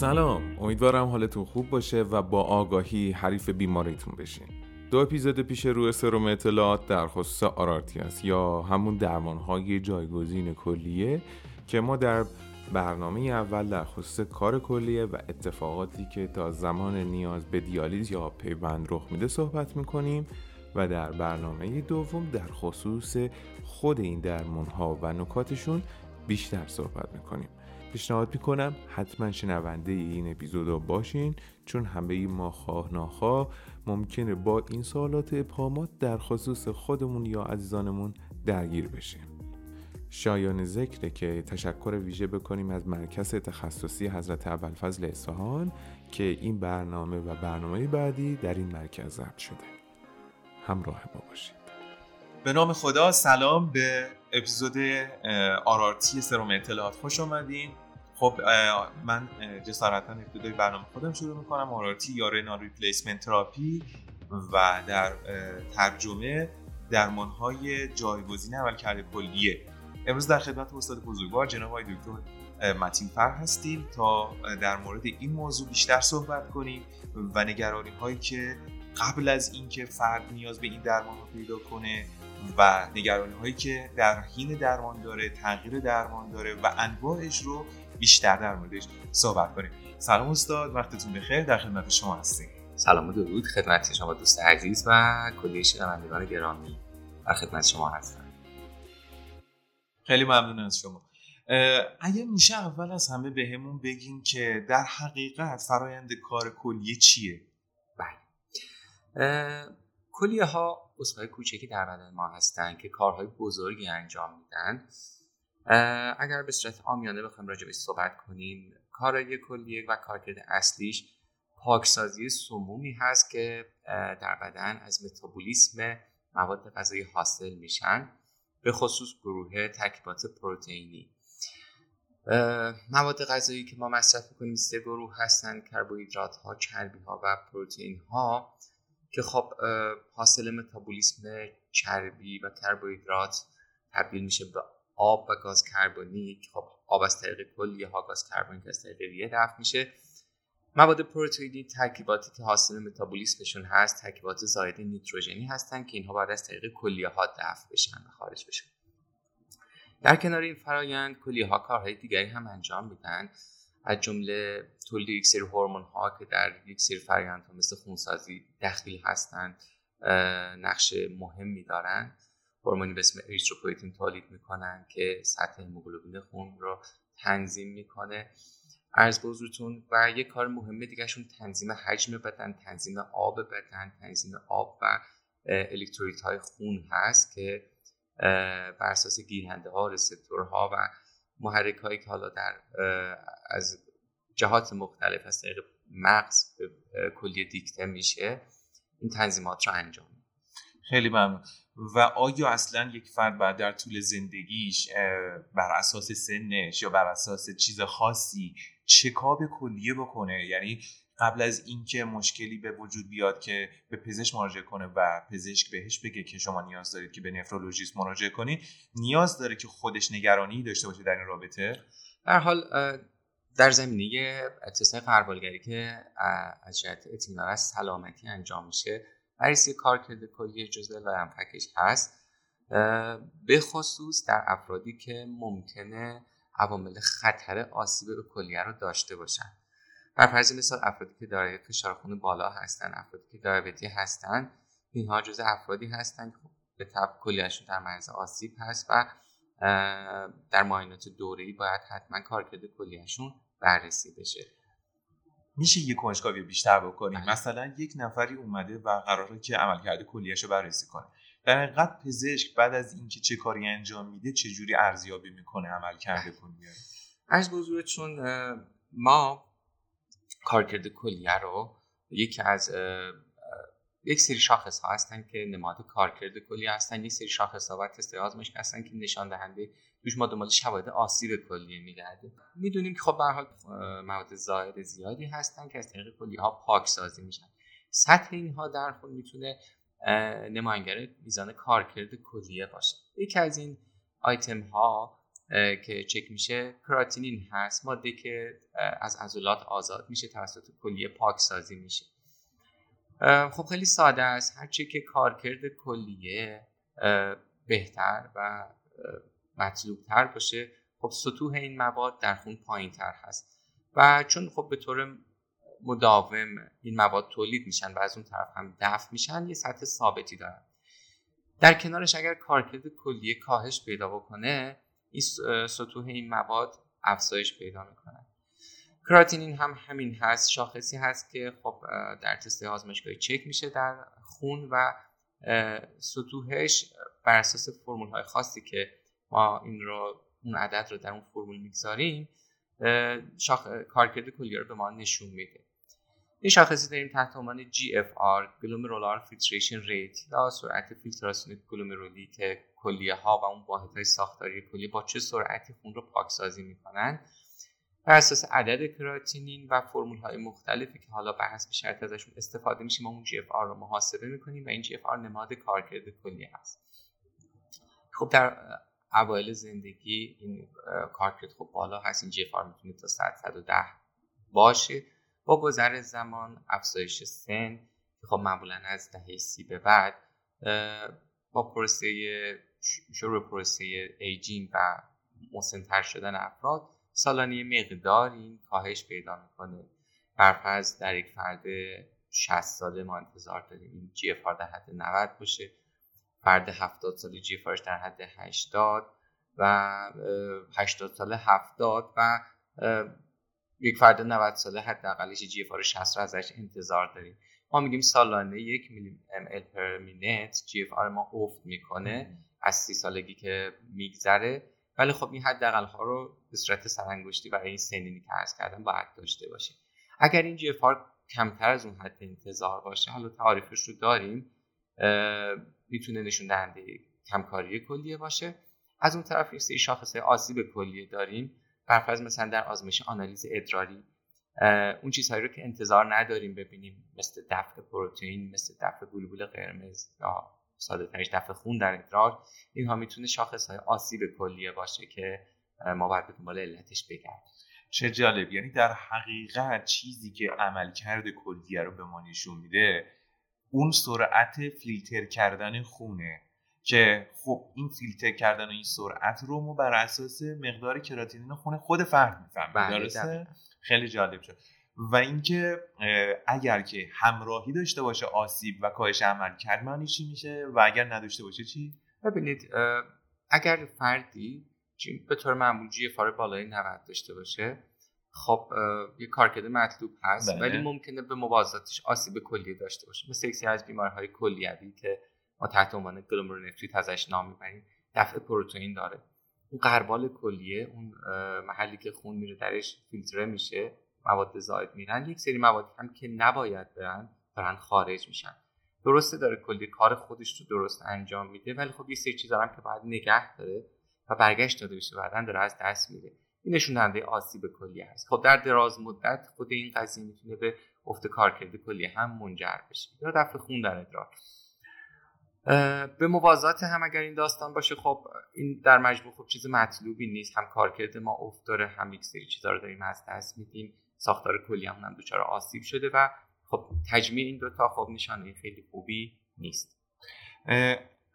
سلام. امیدوارم حالتون خوب باشه و با آگاهی حریف بیماریتون بشین. دو اپیزود پیش روی سروم اطلاعات در خصوص آرارتی است یا همون درمانهای جایگزین کلیه که ما در برنامه اول در خصوص کار کلیه و اتفاقاتی که تا زمان نیاز به دیالیز یا پیوند رخ میده صحبت می‌کنیم و در برنامه دوم در خصوص خود این درمان ها و نکاتشون بیشتر صحبت می‌کنیم. پیشنهاد می‌کنم حتما شنونده این اپیزود باشین چون همه ما خواه ناخواه ممکنه با این سوالات ابهامات در خصوص خودمون یا عزیزانمون درگیر بشیم. شایان ذکره که تشکر ویژه بکنیم از مرکز تخصصی حضرت ابوالفضل اصفهان که این برنامه و برنامه بعدی در این مرکز ضبط شده. همراه ما باشید. به نام خدا سلام به اپیزود RRT سروم اطلاعات. خوش آمدین خب من جسارتا ابتدای برنامه خودم شروع می‌کنم. RRT یا renal replacement therapy و در ترجمه درمان های جایگزین عملکرد کلیه. امروز در خدمت استاد بزرگوار جناب آقای دکتر متین فر هستیم تا در مورد این موضوع بیشتر صحبت کنیم و نگرانی هایی که قبل از اینکه فرد نیاز به این درمان رو پیدا کنه و نگرانی هایی که در حین درمان داره تغییر درمان داره و انواعش رو بیشتر در موردش صحبت کنیم. سلام استاد وقتتون بخیر در خدمت شما هستیم. سلام و درود خدمت شما دوست عزیز و کلیه شنوندگان گرامی در خدمت شما هستم. خیلی ممنون از شما. اگه میشه اول از همه بهمون به بگین که در حقیقت فرایند کار کلیه چیه؟ بله. کلیه ها اصفای کوچکی در بدن ما هستن که کارهای بزرگی انجام میدن. اگر به صورت آمیانه بخوایم راجع صحبت کنیم کارهای کلیه و کارکرد اصلیش پاکسازی سمومی هست که در بدن از متابولیسم مواد غذایی حاصل میشن به خصوص گروه ترکیبات پروتئینی. مواد غذایی که ما مصرف می‌کنیم سه گروه هستن کربوهیدرات ها چربی ها و پروتئین ها که خب حاصل متابولیسم چربی و کربوهیدرات تبدیل میشه به آب و گاز کربونیک. خب آب از طریق کلیه ها گاز کربونیک از طریق ریه دفع میشه. مواد پروتئینی ترکیباتی که حاصل متابولیسمشون هست ترکیبات زاید نیتروژنی هستن که اینها بعد از طریق کلیه ها دفع بشن و خارج بشن. در کنار این فرایند کلیه ها کارهای دیگری هم انجام میدن. از جمله تولید یک سری هورمون ها که در یک سری فرایند ها مثل خونسازی دخیل هستند نقش مهمی دارن. هورمونی به اسم اریتروپویتین تولید می‌کنن که سطح هموگلوبین خون رو تنظیم می‌کنه. عرض به حضورتون و یک کار مهم دیگهشون تنظیم حجم بدن تنظیم آب بدن تنظیم آب و الکترولیت های خون هست که بر اساس گیرنده ها ها و محرک هایی که حالا در از جهات مختلف از طریق مغز به کلیه دیکته میشه این تنظیمات رو انجام خیلی ممنون. و آیا اصلا یک فرد بعد در طول زندگیش بر اساس سنش یا بر اساس چیز خاصی چکاب کلیه بکنه؟ یعنی قبل از اینکه مشکلی به وجود بیاد که به پزشک مراجعه کنه و پزشک بهش بگه که شما نیاز دارید که به نفرولوژیست مراجعه کنید نیاز داره که خودش نگرانی داشته باشه در این رابطه. در حال در زمینه تست قربالگری که از جهت اطمینان سلامتی انجام میشه بررسی کارکرد کلیه جزء لایمفکش هست. به خصوص در افرادی که ممکنه عوامل خطر آسیب به کلیه رو داشته باشن. بر فرض مثال افرادی که دارای فشار خون بالا هستن افرادی که دیابتی هستن اینها جزء افرادی هستن که خب به طب کلیهشون در معرض آسیب هست و در معاینات دوره‌ای باید حتما کارکرد کلیهشون بررسی بشه میشه یه کنجکاوی بیشتر بکنیم بله. مثلا یک نفری اومده و قراره که عملکرد کلیهش رو بررسی کنه در حقیقت پزشک بعد از اینکه چه کاری انجام میده چه جوری ارزیابی می‌کنه عملکرد بله. کلیه از بزرگتون ما کارکرد کلیه رو یکی از یک سری شاخص ها هستن که نماد کارکرد کلی هستن یک سری شاخص ها و تست آزمایش هستن که نشان دهنده توش ما دنبال شواهد آسیب کلیه میگردیم. می‌دونیم که خب به حال مواد زائد زیادی هستن که از طریق کلیه ها پاک سازی میشن. سطح اینها در خود می‌تونه نماینگر میزان کارکرد کلیه باشه. یکی از این آیتم ها که چک میشه. کراتینین هست. ماده که از عضلات آزاد میشه توسط کلیه پاکسازی میشه. خب خیلی ساده است. هرچی که کارکرد کلیه بهتر و مطلوبتر باشه. خب سطوح این مواد در خون پایین تر هست. و چون خب به طور مداوم این مواد تولید میشن و از اون طرف هم دفع میشن یه سطح ثابتی دارن. در کنارش اگر کارکرد کلیه کاهش پیدا بکنه این سطوح این مواد افزایش پیدا می‌کنن کراتینین هم همین هست. شاخصی هست که خب در تست آزمایشگاهی چک میشه در خون و سطوحش بر اساس فرمول های خاصی که ما این رو اون عدد رو در اون فرمول می‌گذاریم شاخ... کارکرد کلیه رو به ما نشون میده. این شاخصی داریم تحت عنوان GFR Glomerular Filtration Rate یا سرعت فیلتراسیون گلومرولی که کلیه ها و اون واحد های ساختاری کلیه با چه سرعتی خون رو پاکسازی می‌کنن. بر اساس عدد کراتینین و فرمول های مختلفی که حالا به شرط ازشون استفاده میشه ما اون GFR رو محاسبه می‌کنیم و این GFR نماد کارکرد کلیه هست. خب در اوایل زندگی این کارکرد خب بالا هست این GFR می‌تونه تا 100 110 باشه. با گذر زمان افزایش سن که خب معمولا از دهه سی به بعد با پروسه شروع پروسه ایجینگ و مسنتر شدن افراد سالانه مقدار این کاهش پیدا می‌کنه. برفرض در یک فرد 60 ساله ما انتظار داریم این GFR در حد 90 باشه. فرد 70 ساله GFR در حد 80 و 80 ساله 70 و یک فرد 90 ساله حداقلش GFR 60 رو ازش انتظار داریم. ما میگیم سالانه یک میلی‌لیتر per minute GFR ما افت می‌کنه از سی سالگی که میگذره. ولی خب این حداقل ها رو به صورت سرانگشتی برای این سنینی که عرض کردم باید داشته باشیم. اگر این جی اف کمتر از اون حد انتظار باشه حالا تعریفش رو داریم می‌تونه نشون دهنده کمکاری کلیه باشه. از اون طرف یه شاخص آسیب کلیه داریم. برفرض مثلا در آزمایش آنالیز ادراری اون چیزهایی رو که انتظار نداریم ببینیم مثل دفع پروتئین مثل دفع گلوبول قرمز یا ساده ترش دفع خون در ادرار اینها می‌تونه شاخص های آسیب کلیه باشه که ما باید به دنبال علتش بگردیم. چه جالب. یعنی در حقیقت چیزی که عملکرد کلیه رو به ما نشون میده اون سرعت فیلتر کردن خونه که خب این فیلتر کردن و این سرعت رو ما بر اساس مقدار کراتینین خون خود فرد می‌فهمیم. بله، درسته؟ خیلی جالب شد. و اینکه اگر که همراهی داشته باشه آسیب و کاهش عمل کرد معنی چی میشه؟ و اگر نداشته باشه چی؟ ببینید اگر فردی به طور معمول جی فار بالای 90 داشته باشه خب یه کارکرد مطلوب هست بله. ولی ممکنه به موازاتش آسیب کلی داشته باشه. مثل یکی از بیمارهای کلیوی که ما تحت عنوان گلومرونفریت ازش نام می‌بریم. دفع پروتئین داره. اون قربال کلیه اون محلی که خون میره درش فیلتره میشه مواد زاید میرن. یک سری مواد هم که نباید برن دارن خارج میشن. درسته داره کلی کار خودش رو درست انجام میده ولی خب یه سری چیزا هم که باید نگه داره و برگشت داده بشه بعدا داره از دست میره این نشون آسیب کلیه هست. خب در دراز مدت خود این قضیه می‌تونه به افت کارکرد کلیه هم منجر بشه. یا دفع خون در ادرار. به موازات هم اگر این داستان باشه خب این در مجموع خب چیز مطلوبی نیست. هم کارکرد ما افت داره هم یک سری چیزا رو داریم از دست میدیم. ساختار کلی هم, هم دچار آسیب شده و خب تجمیع این دوتا خب نشانه خیلی خوبی نیست.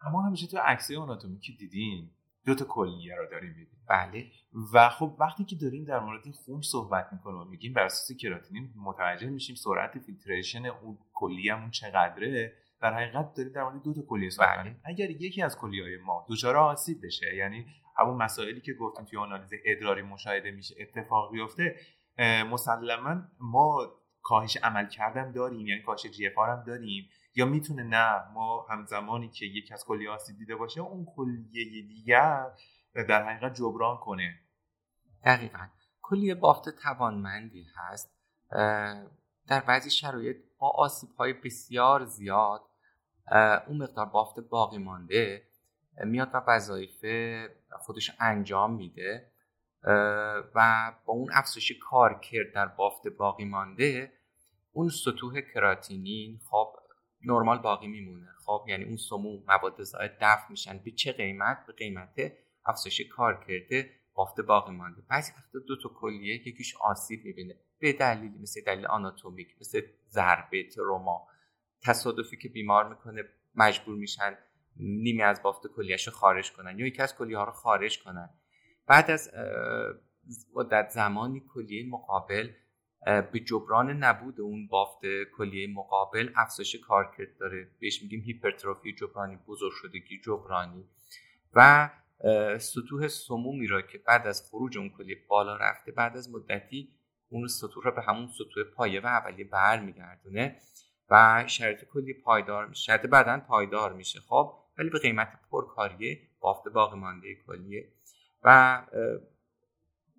اما همیشه تو عکسای آناتومی که دیدین دو تا کلیه رو داریم میدیم بله. و خب وقتی که داریم در مورد خون صحبت می‌کنیم و میگیم بر اساس کراتینین متوجه میشیم سرعت فیلتریشن اون کلیهمون چقدره. در حقیقت داریم در مورد دو تا کلیه صحبت بله. اگر یکی از کلیه‌های ما دچار آسیب بشه یعنی همون مسائلی که گفتیم توی آنالیز ادراری مشاهده میشه اتفاق بیفته مسلما ما کاهش عمل کردن داریم یعنی کاهش جی هم داریم. یا می‌تونه نه ما همزمانی که یکی از کلیه آسیب دیده باشه اون کلیه دیگر در حقیقت جبران کنه. دقیقا. کلیه بافت توانمندی هست در بعضی شرایط با آسیب های بسیار زیاد اون مقدار بافت باقی مانده میاد و وظایف خودش انجام میده و با اون افزایش کارکرد در بافت باقی مانده اون سطوح کراتینین خب نرمال باقی میمونه. خب یعنی اون سموم مواد زاید دفع میشن. به چه قیمت؟ به قیمت افزایش کارکرد بافت باقی مانده. بعضی وقتا دو تا کلیه یکیش آسیب می‌بینه. به دلیلی مثل دلیل آناتومیک مثل ضربه تروما. تصادفی که بیمار می‌کنه مجبور میشن نیمی از بافت کلیهش رو خارج کنن یا یکی از کلیه ها رو خارج کنن. بعد از مدت زمانی کلیه مقابل به جبران نبود اون بافت کلیه مقابل افزایش کارکرد داره. بهش میگیم هیپرتروفی جبرانی بزرگ شدگی جبرانی. و سطوح سمومی را که بعد از خروج اون کلیه بالا رفته بعد از مدتی اون سطوح را به همون سطوح پایه و اولیه برمیگردونه. و شرط کلی پایدار میشه. شرط بدن پایدار میشه خب؟ ولی به قیمت پرکاریه بافت باقی مانده کلیه. و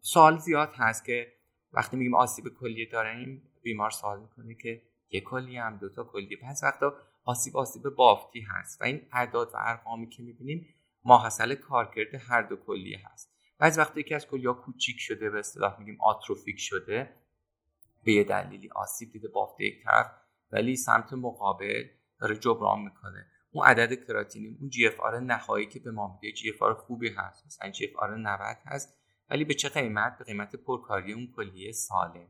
سوال زیاد هست که وقتی میگیم آسیب کلیه داریم بیمار سوال می‌کنه که یک کلیه هم دوتا کلیه. پس وقتا آسیب آسیب بافتی هست و این اعداد و ارقامی که می‌بینیم ماحصل کارکرد هر دو کلیه هست. بعضی وقتی یکی از کلیه کوچیک شده به اصطلاح میگیم آتروفیک شده. به یه دلیلی آسیب دیده بافت یک طرف ولی سمت مقابل داره جبران می‌کنه. اون عدد کراتینین اون GFR نهایی که به ما میده GFR خوبی هست. مثلا GFR 90 هست. ولی به چه قیمت؟ به قیمت پرکاری اون کلیه سالمه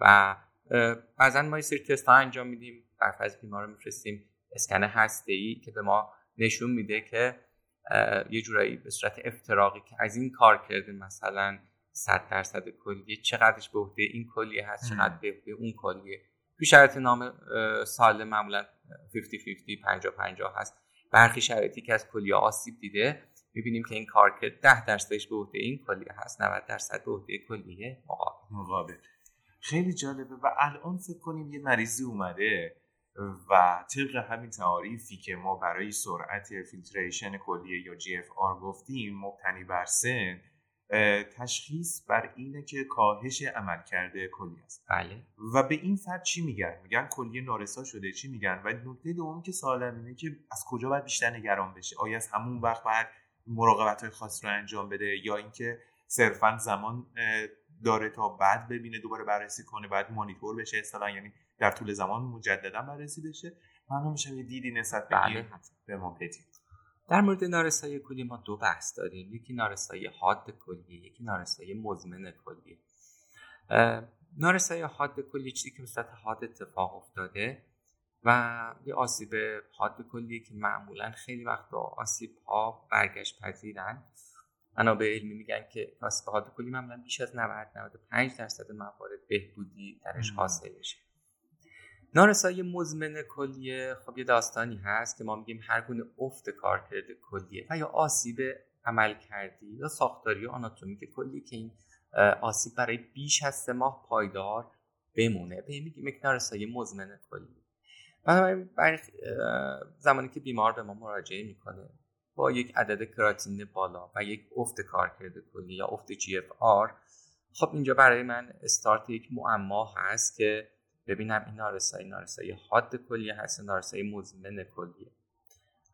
و بعضا ما یه سری تست ها انجام میدیم. برفرض بیمار رو میفرستیم اسکن هسته ای که به ما نشون میده که یه جورایی به صورت افتراقی که از این کارکرد مثلا 100 درصد کلیه چقدرش به عهده این کلیه هست چقدر به عهده اون کلیه. تو شرایط نرمال معمولا 50 50 50 50 هست. برخی شرایطی که از کلیه آسیب دیده می‌بینیم که این کارکرد 10 درصدش به عهده این کلیه هست 90 درصد به عهده کلیه مقابل. مقابل. خیلی جالبه. و الان فکر کنیم یه مریضی اومده و طبق همین تعاریفی که ما برای سرعت فیلتریشن کلیه یا GFR گفتیم مبتنی بر سن تشخیص بر اینه که کاهش عمل کرده کلی است. بله. و به این فرد چی میگن؟ میگن کلیه نارسا شده. چی میگن؟ و نکته دوم که سوالم اینه که از کجا باید بیشتر نگران بشه؟ آیا از همون وقت باید مراقبت های خاص رو انجام بده؟ یا اینکه صرفا زمان داره تا بعد ببینه دوباره بررسی کنه بعد مانیتور بشه؟ اصلا یعنی در طول زمان مجددا بررسی بشه؟ من میشم یه دیدی نسبت بله. به ما بدید. در مورد نارسایی کلی ما دو بحث داریم. یکی نارسایی حاد کلی یکی نارسایی مزمن کلی. نارسایی حاد کلی چیزی که مثبت حاد اتفاق افتاده و یه آسیب حاد کلی که معمولا خیلی وقتا آسیب ها برگشت پذیرن. منابع علمی میگن که آسیب حاد کلی معمولا بیش از 90 95 درصد موارد بهبودی درش حاصل میشه. نارسایی مزمن کلیه خب یه داستانی هست که ما میگیم هر گونه افت کارکرد کلیه و یا آسیب عمل کردی یا ساختاری آناتومیک کلی که این آسیب برای بیش از سه ماه پایدار بمونه. به میگیم یک نارسایی مزمن کلیه. برای زمانی که بیمار به ما مراجعه می‌کنه با یک عدد کراتین بالا و یک افت کارکرد کلی یا افت جی اف آر خب اینجا برای من استارت یک معما هست که ببینم این نارسایی نارسایی حاد کلیه هست نارسایی مزمن کلیه.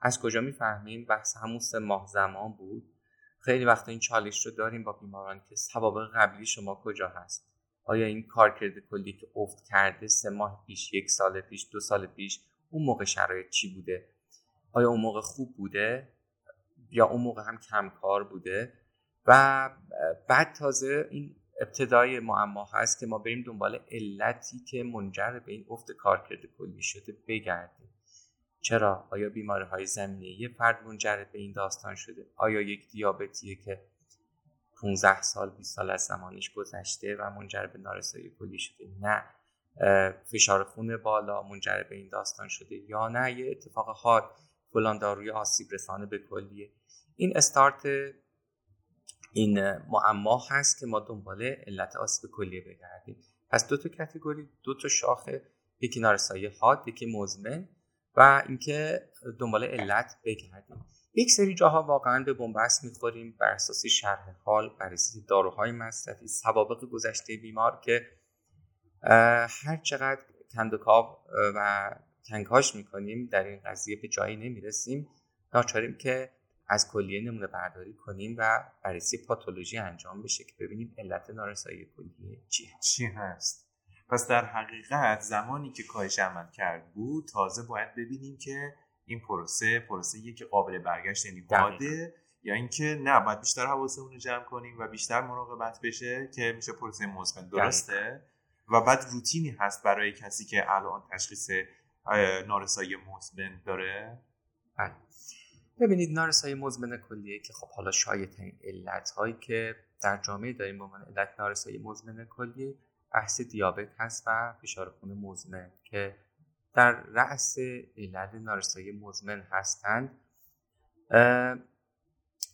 از کجا می‌فهمیم؟ بحث همون سه ماه زمان بود. خیلی وقت این چالش رو داریم با بیماران که سوابق قبلی شما کجا هست؟ آیا این کارکرد کلی که افت کرده سه ماه پیش یک سال پیش دو سال پیش اون موقع شرایط چی بوده؟ آیا اون موقع خوب بوده؟ یا اون موقع هم کم کار بوده؟ و بعد تازه این ابتدای معما هست که ما بریم دنبال علتی که منجر به این افت کارکرد کلی شده بگردیم. چرا؟ آیا بیماری های زمینه یه فرد منجر به این داستان شده؟ آیا یک دیابتیه که 15 سال 20 سال از زمانش گذشته و منجر به نارسایی کلی شده؟ نه. فشار خون بالا منجر به این داستان شده یا نه؟ یه اتفاق حاد فلان داروی آسیب رسانه به کلیه. این استارت این معما هست که ما دنبال علت آسیب کلیه بگردیم. پس دو تا کتگوری دو تا شاخه یکی نارسایی حاد یکی مزمن و اینکه دنبال علت بگردیم. یک سری جاها واقعا به بنبست می‌خوریم بر اساس شرح حال بر داروهای مصرفی سوابق گذشته بیمار که هر چقدر کندوکاو و کنکاش می‌کنیم در این قضیه به جایی نمی‌رسیم. ناچاریم که از کلیه نمونه برداری کنیم و بررسی پاتولوژی انجام بشه که ببینیم علت نارسایی کلیه چی هست. چی هست؟ پس در حقیقت زمانی که کاهش عمل کرد بود تازه باید ببینیم که این پروسه پروسه که قابل برگشت یعنی باده یا اینکه نه باید بیشتر حواسمون رو جمع کنیم و بیشتر مراقبت بشه که میشه پروسه مزمن. درسته؟ و بعد روتینی هست برای کسی که الان تشخیص نارسایی مزمن داره؟ بله. ببینید نارسایی مزمن کلیه که خب حالا شایع ترین علت هایی که در جامعه داریم به عنوان علت نارسایی مزمن کلیه بحث دیابت هست و فشار خون مزمن که در رأس علت نارسایی مزمن هستند.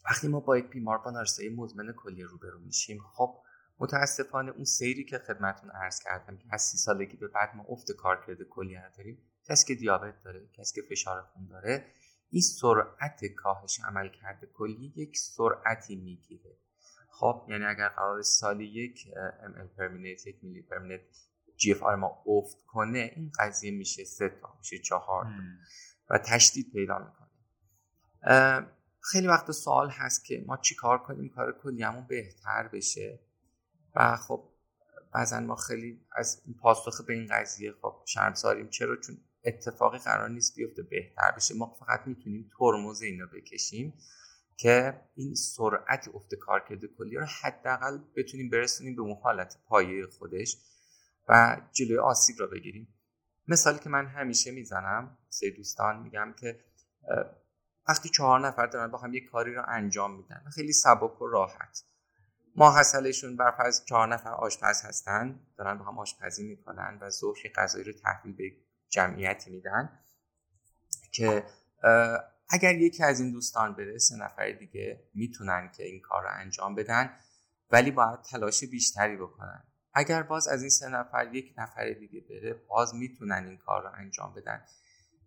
وقتی ما با یک بیمار با نارسایی مزمن کلیه روبرو میشیم خب متاسفانه اون سیری که خدمتون عرض کردم که از سی سالگی به بعد ما افت کارکرد کلیه داریم کسی که دیابت داره کسی که فشار خون داره این سرعت کاهش عملکرد کلیه یک سرعتی می‌گیره. خب یعنی اگر قراره سالی یک ml per minute یک میلی per minute GFR ما افت کنه این قضیه میشه سه تا میشه چهار و تشدید پیدا می‌کنه. خیلی وقت سوال هست که ما چی کار کنیم؟ کار کلیمون بهتر بشه. و خب بعضا ما خیلی از پاسخ به این قضیه خب شرمساریم. چرا؟ چون اتفاقی قرار نیست بیفته بهتر بشه. ما فقط می‌تونیم ترمز اینا بکشیم که این سرعت افت کارکرد کلیه رو حداقل بتونیم برسونیم به اون حالت پایه خودش و جلوی آسیب رو بگیریم. مثالی که من همیشه می‌زنم سه دوستان میگم که وقتی چهار نفر دارن با هم یک کاری رو انجام میدن خیلی سبک و راحت. ما حسلشون بر فرض چهار نفر آشپز هستن دارن با هم آشپزی می‌کنن و ظهر غذایی رو تحویل به جمعیتی میدن که اگر یکی از این دوستان بره سه نفر دیگه می‌تونن که این کار رو انجام بدن ولی باید تلاش بیشتری بکنن. اگر باز از این سه نفر یک نفر دیگه بره باز می‌تونن این کار رو انجام بدن.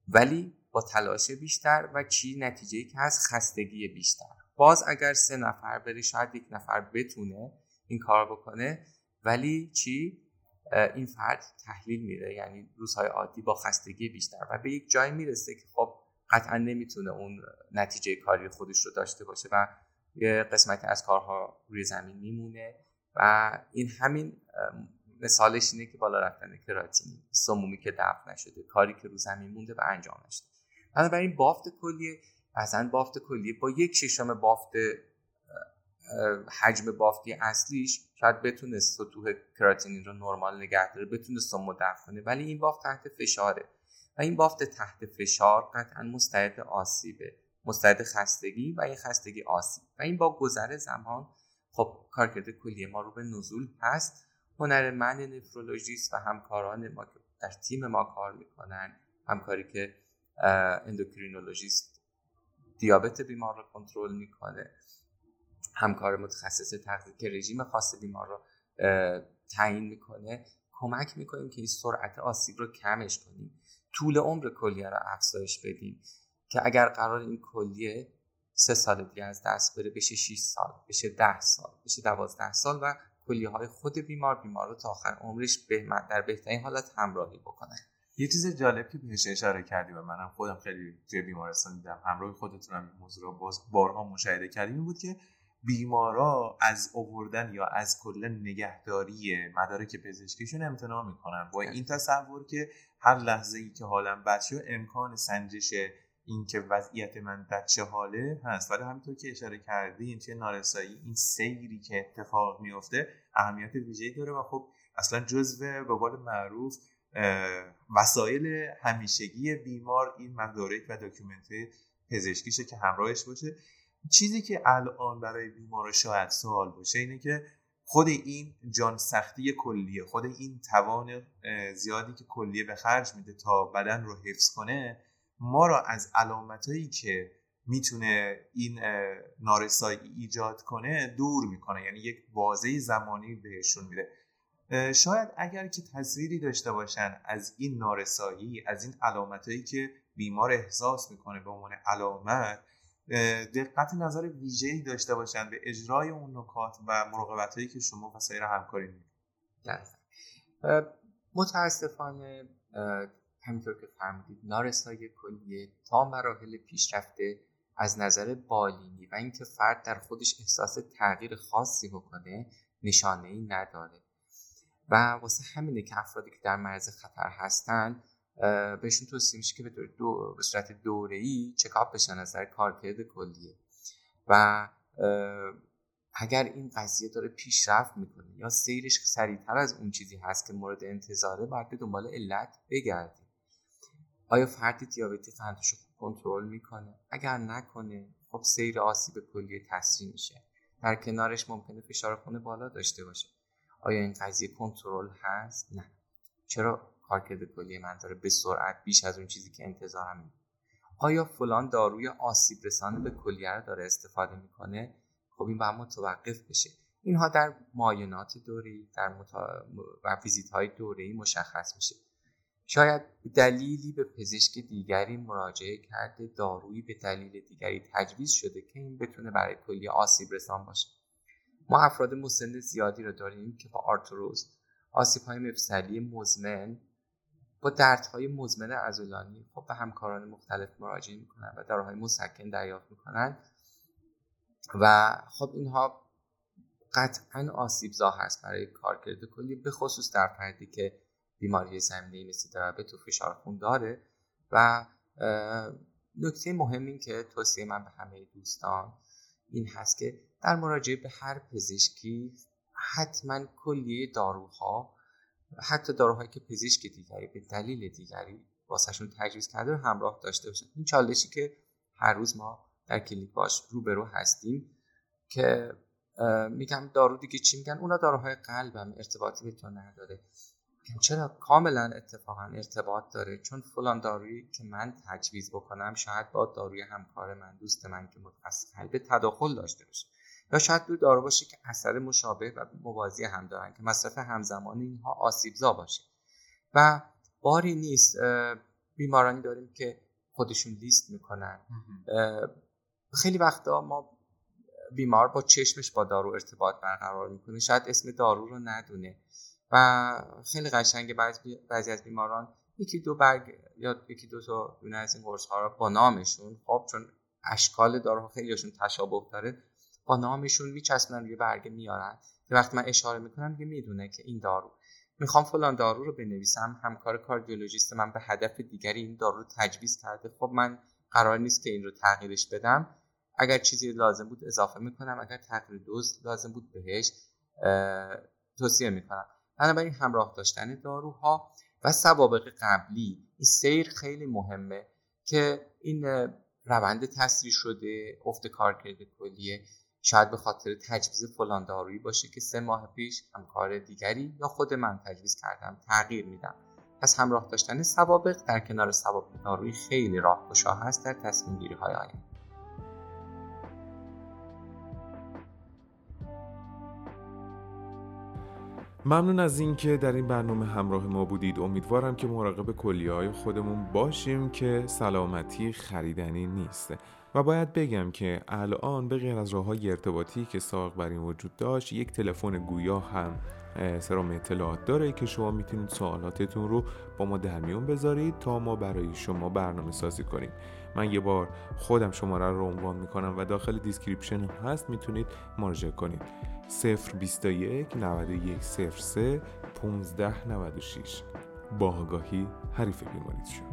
ولی با تلاش بیشتر و چی؟ نتیجه که هست خستگی بیشتر. باز اگر سه نفر بره شاید یک نفر بتونه این کار بکنه ولی چی؟ این فرد تحلیل میره یعنی روزهای عادی با خستگی بیشتر و به یک جایی می‌رسه که خب قطعا نمی‌تونه اون نتیجه کاری خودش رو داشته باشه و یه قسمتی از کارها روی زمین میمونه و این همین مثالش اینه که بالا رفتن کراتینی سمومی که دفع نشده کاری که رو زمین مونده و انجام نشده. بنابراین بافت کلیه اصلا بافت کلیه با یک ششم بافت حجم بافتی اصلیش شاید بتونه سطوح کراتینین رو نرمال نگه داره بتونه سمو دفع کنه ولی این بافت تحت فشاره. و این بافت تحت فشار قطعا مستعد آسیبه. مستعد خستگی و این خستگی آسیب. و این با گذر زمان خب کارکرد کلیه ما رو به نزول هست هنر من نفرولوژیست و همکاران ما که در تیم ما کار می‌کنن همکاری که اندوکرینولوژیست دیابت بیمار رو کنترل می‌کنه. همکار متخصص تغذیه که رژیم خاص بیمار رو تعیین می‌کنه. کمک می‌کنیم که این سرعت آسیب رو کمش کنیم. طول عمر کلیه رو افزایش بدیم که اگر قراره این کلیه سه سال دیگه از دست بره بشه 6 سال بشه 10 سال بشه 12 سال و کلیه های خود بیمار بیمار رو تا آخر عمرش به در بهترین حالت همراهی بکنن یه چیز جالب که بهش اشاره کردی و منم خودم خیلی توی بیمارستان دیدم همراه خودتونم این موضوع رو باز بارها مشاهده کردیم بود که بیمارا از اووردن یا از کلا نگهداری مدارک پزشکیشون امتناع می‌کنن. با این تصور که هر لحظه ای که حالم بد امکان سنجش اینکه وضعیت من در چه حاله هست. ولی همینطور که اشاره کردیم توی نارسایی این سیری که اتفاق میفته اهمیت ویژه‌ای داره و خب اصلا جزو به قول معروف وسایل همیشگی بیمار این مدارک و document پزشکیشه که همراهش باشه. چیزی که الان برای بیمار شاید سوال باشه اینه که خود این جان سختی کلیه خود این توان زیادی که کلیه به خرج میده تا بدن رو حفظ کنه ما را از علامتهایی که می‌تونه این نارسایی ایجاد کنه دور می‌کنه یعنی یک بازه زمانی بهشون میده. شاید اگر که تصویری داشته باشن از این نارسایی از این علامتهایی که بیمار احساس می‌کنه به عنوان علامت دقت نظر ویژه‌ای داشته باشن به اجرای اون نکات و مراقبت هایی که شما و سایر همکاری می‌کنید. متاسفانه همینطور که فرمودید نارسایی کلیه تا مراحل پیشرفته از نظر بالینی و اینکه فرد در خودش احساس تغییر خاصی بکنه نشانه ای نداره. و واسه همینه که افرادی که در مرز خطر هستن بهشون توصیه میشه که به, دو، به صورت دوره ای چکاپ بشن از نظر کارکرد کلیه. و اگر این قضیه داره پیشرفت می‌کنه یا سیرش سریعتر از اون چیزی هست که مورد انتظاره باید به دنبال علت بگردیم. آیا فرد دیابتی قندش رو کنترل می‌کنه؟ اگر نکنه خب سیر آسیب کلیه تسریع میشه. در کنارش ممکنه فشار خون بالا داشته باشه. آیا این قضیه کنترل هست؟ نه. چرا؟ کارکرد کلیه من داره به سرعت بیش از اون چیزی که انتظارم آیا فلان داروی آسیب رسانه به کلیه رو داره استفاده می‌کنه؟ خب این باید متوقف بشه. اینها در معاینات دوری در متا... و ویزیت های دوری مشخص میشه. شاید دلیلی به پزشک دیگری مراجعه کرده دارویی به دلیل دیگری تجویز شده که این بتونه برای کلیه آسیب رسان باشه. ما افراد مسن زیادی رو داریم که با آرتروز آسیب های مفصلی مزمن با دردهای مزمن عضلانی خب به همکاران مختلف مراجعه می‌کنن و داروهای مسکن دریافت می‌کنن. و خب اینها قطعا آسیبزا هست برای کارکرد کلی به خصوص در فردی که بیماری زمینه مثل دیابت و فشار خون داره. و نکته مهم این که توصیه من به همه دوستان این هست که در مراجعه به هر پزشکی حتما کلیه داروها حتی داروهایی که پزشک دیگری به دلیل دیگری واسهشون تجویز کرده رو همراه داشته باشن. این چالشی که هر روز ما در کلیک باش روبرو هستیم که میگم دارو دیگه چی میگن؟ اونا داروهای قلبم ارتباطی به تو نداره. چرا کاملا اتفاقا ارتباط داره؟ چون فلان دارویی که من تجویز بکنم شاید با داروی همکار من دوست من که متخصص قلب تداخل داشته باشه. یا شاید دو دارو باشه که اثر مشابه و موازی هم دارن که مصرف همزمان اینها آسیبزا باشه. و باری نیست بیمارانی داریم که خودشون لیست می‌کنن. خیلی وقتا ما بیمار با چشمش با دارو ارتباط برقرار می‌کنه. شاید اسم دارو رو ندونه. و خیلی قشنگه بعضی, بعضی از بیماران یکی دو برگ یا یکی دو تا دونه از این قرص ها رو با نامشون خب چون اشکال داروها خیلیشون تشابه داره با نامشون میچسبنن روی برگه میارن. که وقتی من اشاره می‌کنم دیگه می‌دونه که این دارو. می‌خوام فلان دارو رو بنویسم. همکار کاردیولوژیست من به هدف دیگری این دارو رو تجویز کرده. خب من قرار نیست که این رو تغییرش بدم. اگر چیزی لازم بود اضافه می‌کنم. اگر تغییر دوز لازم بود بهش توصیه می‌کنم. بنابراین همراه داشتن داروها و سوابق قبلی. این سیر خیلی مهمه که این روند تسریع شده افت کارکرد کلیه. شاید به خاطر تجویز فلان دارویی باشه که سه ماه پیش همکار دیگری یا خود من تجویز کردم تغییر میدم. پس همراه داشتن سوابق در کنار سوابق دارویی خیلی راهگشا هست در تصمیم گیری های آینده. ممنون از اینکه در این برنامه همراه ما بودید. امیدوارم که مراقب کلیه های خودمون باشیم که سلامتی خریدنی نیست. و باید بگم که الان به غیر از راه های ارتباطی که سابق بر این وجود داشت یک تلفن گویا هم سرام اطلاعات داره که شما می‌تونید سوالاتتون رو با ما در میون بذارید تا ما برای شما برنامه سازی کنیم. من یه بار خودم شماره رو عنوان می‌کنم و داخل description هم هست می‌تونید مراجعه کنید. 021 91 03 15 96 با آگاهی حریف بیماریت شد.